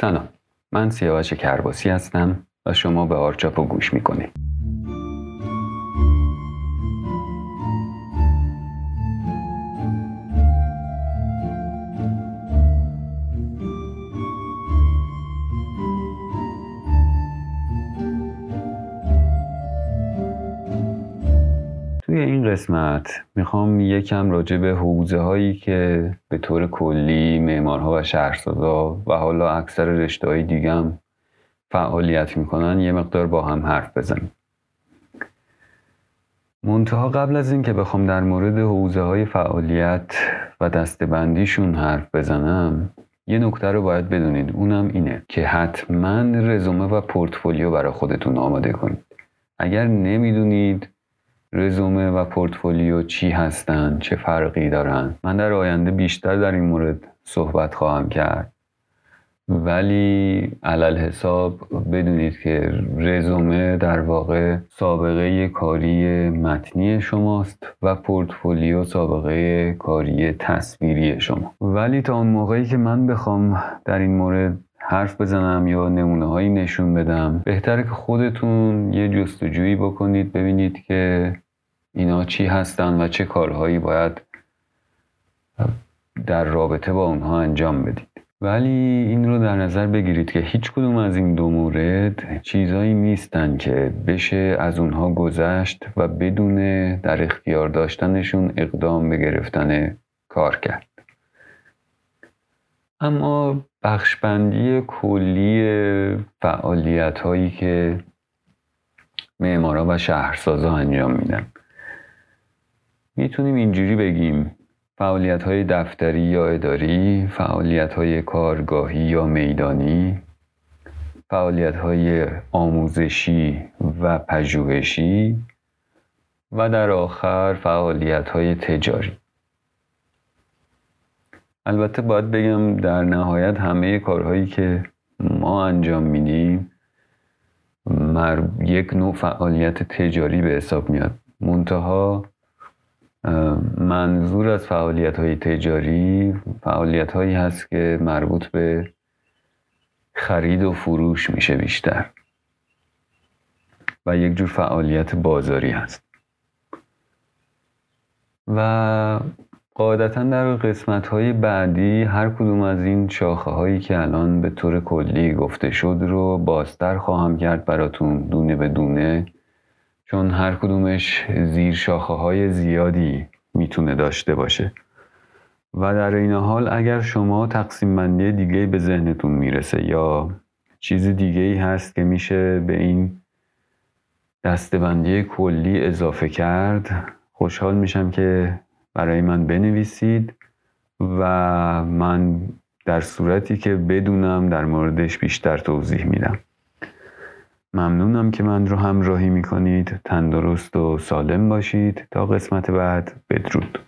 سلام. من سیاوش کرباسی هستم و شما به آرچاپو گوش می‌کنید. توی این قسمت می‌خوام یکم راجع به حوزه هایی که به طور کلی معمارها و شهرسازا و حالا اکثر رشته های دیگم فعالیت می‌کنن یه مقدار با هم حرف بزنیم. منتها قبل از اینکه بخوام در مورد حوزه های فعالیت و دستبندیشون حرف بزنم یه نکته رو باید بدونید. اونم اینه که حتما رزومه و پورتفولیو برای خودتون آماده کنید. اگر نمی‌دونید رزومه و پورتفولیو چی هستن؟ چه فرقی دارن؟ من در آینده بیشتر در این مورد صحبت خواهم کرد. ولی علل حساب بدونید که رزومه در واقع سابقه کاری متنی شماست و پورتفولیو سابقه کاری تصویری شما. ولی تا اون موقعی که من بخوام در این مورد حرف بزنم یا نمونه هایی نشون بدم. بهتره که خودتون یه جستجویی بکنید ببینید که اینا چی هستن و چه کارهایی باید در رابطه با اونها انجام بدید. ولی این رو در نظر بگیرید که هیچ کدوم از این دو مورد چیزایی نیستن که بشه از اونها گذشت و بدون در اختیار داشتنشون اقدام به گرفتن کار کرد. اما بخشبندی کلی فعالیت هایی که معمارا و شهرسازا انجام میدن. می‌تونیم اینجوری بگیم فعالیت های دفتری یا اداری فعالیت های کارگاهی یا میدانی فعالیت های آموزشی و پژوهشی و در آخر فعالیت های تجاری. البته باید بگم در نهایت همه کارهایی که ما انجام میدیم یک نوع فعالیت تجاری به حساب میاد. منتها منظور از فعالیت های تجاری فعالیت هایی هست که مربوط به خرید و فروش میشه بیشتر و یک جور فعالیت بازاری هست. و قاعدتا در قسمت های بعدی هر کدوم از این شاخه هایی که الان به طور کلی گفته شد رو بازتر خواهم کرد براتون دونه به دونه چون هر کدومش زیر شاخه های زیادی می‌تونه داشته باشه. و در این حال اگر شما تقسیم بندی دیگه به ذهنتون می‌رسه یا چیز دیگه ای هست که میشه به این دستبندی کلی اضافه کرد خوشحال میشم که برای من بنویسید و من در صورتی که بدونم در موردش بیشتر توضیح میدم. ممنونم که من رو همراهی می‌کنید. تندرست و سالم باشید. تا قسمت بعد. بدرود.